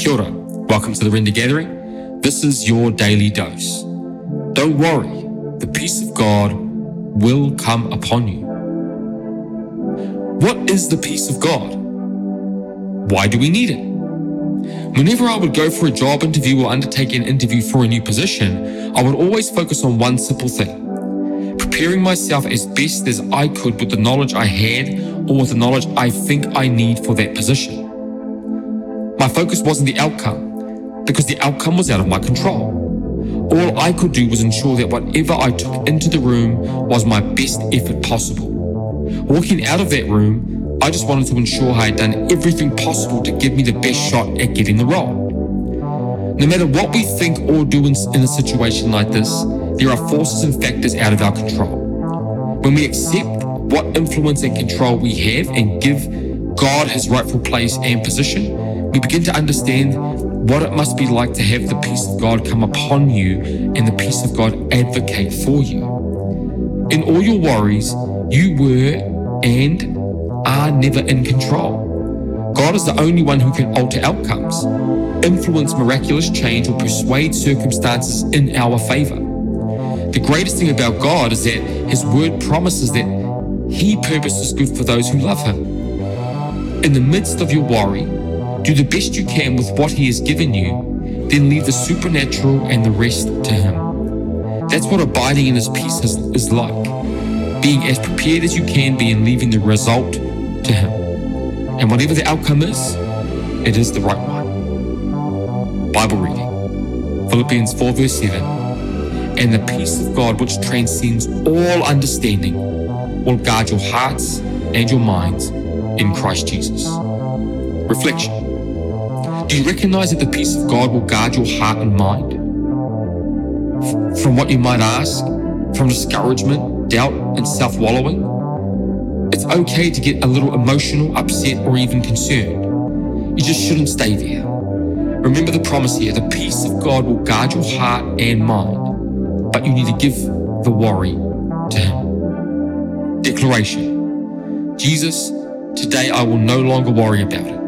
Kia ora. Welcome to the Render Gathering. This is your daily dose. Don't worry, the peace of God will come upon you. What is the peace of God? Why do we need it? Whenever I would go for a job interview or undertake an interview for a new position, I would always focus on one simple thing preparing myself as best as I could with the knowledge I had or with the knowledge I think I need for that position. My focus wasn't the outcome, because the outcome was out of my control. All I could do was ensure that whatever I took into the room was my best effort possible. Walking out of that room, I just wanted to ensure I had done everything possible to give me the best shot at getting the role. No matter what we think or do in, a situation like this, there are forces and factors out of our control. When we accept what influence and control we have and give God his rightful place and position, we begin to understand what it must be like to have the peace of God come upon you and the peace of God advocate for you. In all your worries, you were and are never in control. God is the only one who can alter outcomes, influence miraculous change, or persuade circumstances in our favor. The greatest thing about God is that His word promises that He purposes good for those who love Him. In the midst of your worry, do the best you can with what He has given you, then leave the supernatural and the rest to Him. That's what abiding in His peace is, is like being as prepared as you can be and leaving the result to Him. And whatever the outcome is, it is the right one. Bible reading Philippians 4, verse 7. And the peace of God, which transcends all understanding, will guard your hearts and your minds in Christ Jesus. Reflection do you recognize that the peace of God will guard your heart and mind? From what you might ask, from discouragement, doubt, and self wallowing? It's okay to get a little emotional, upset, or even concerned. You just shouldn't stay there. Remember the promise here the peace of God will guard your heart and mind, but you need to give the worry to Him. Declaration Jesus, today I will no longer worry about it.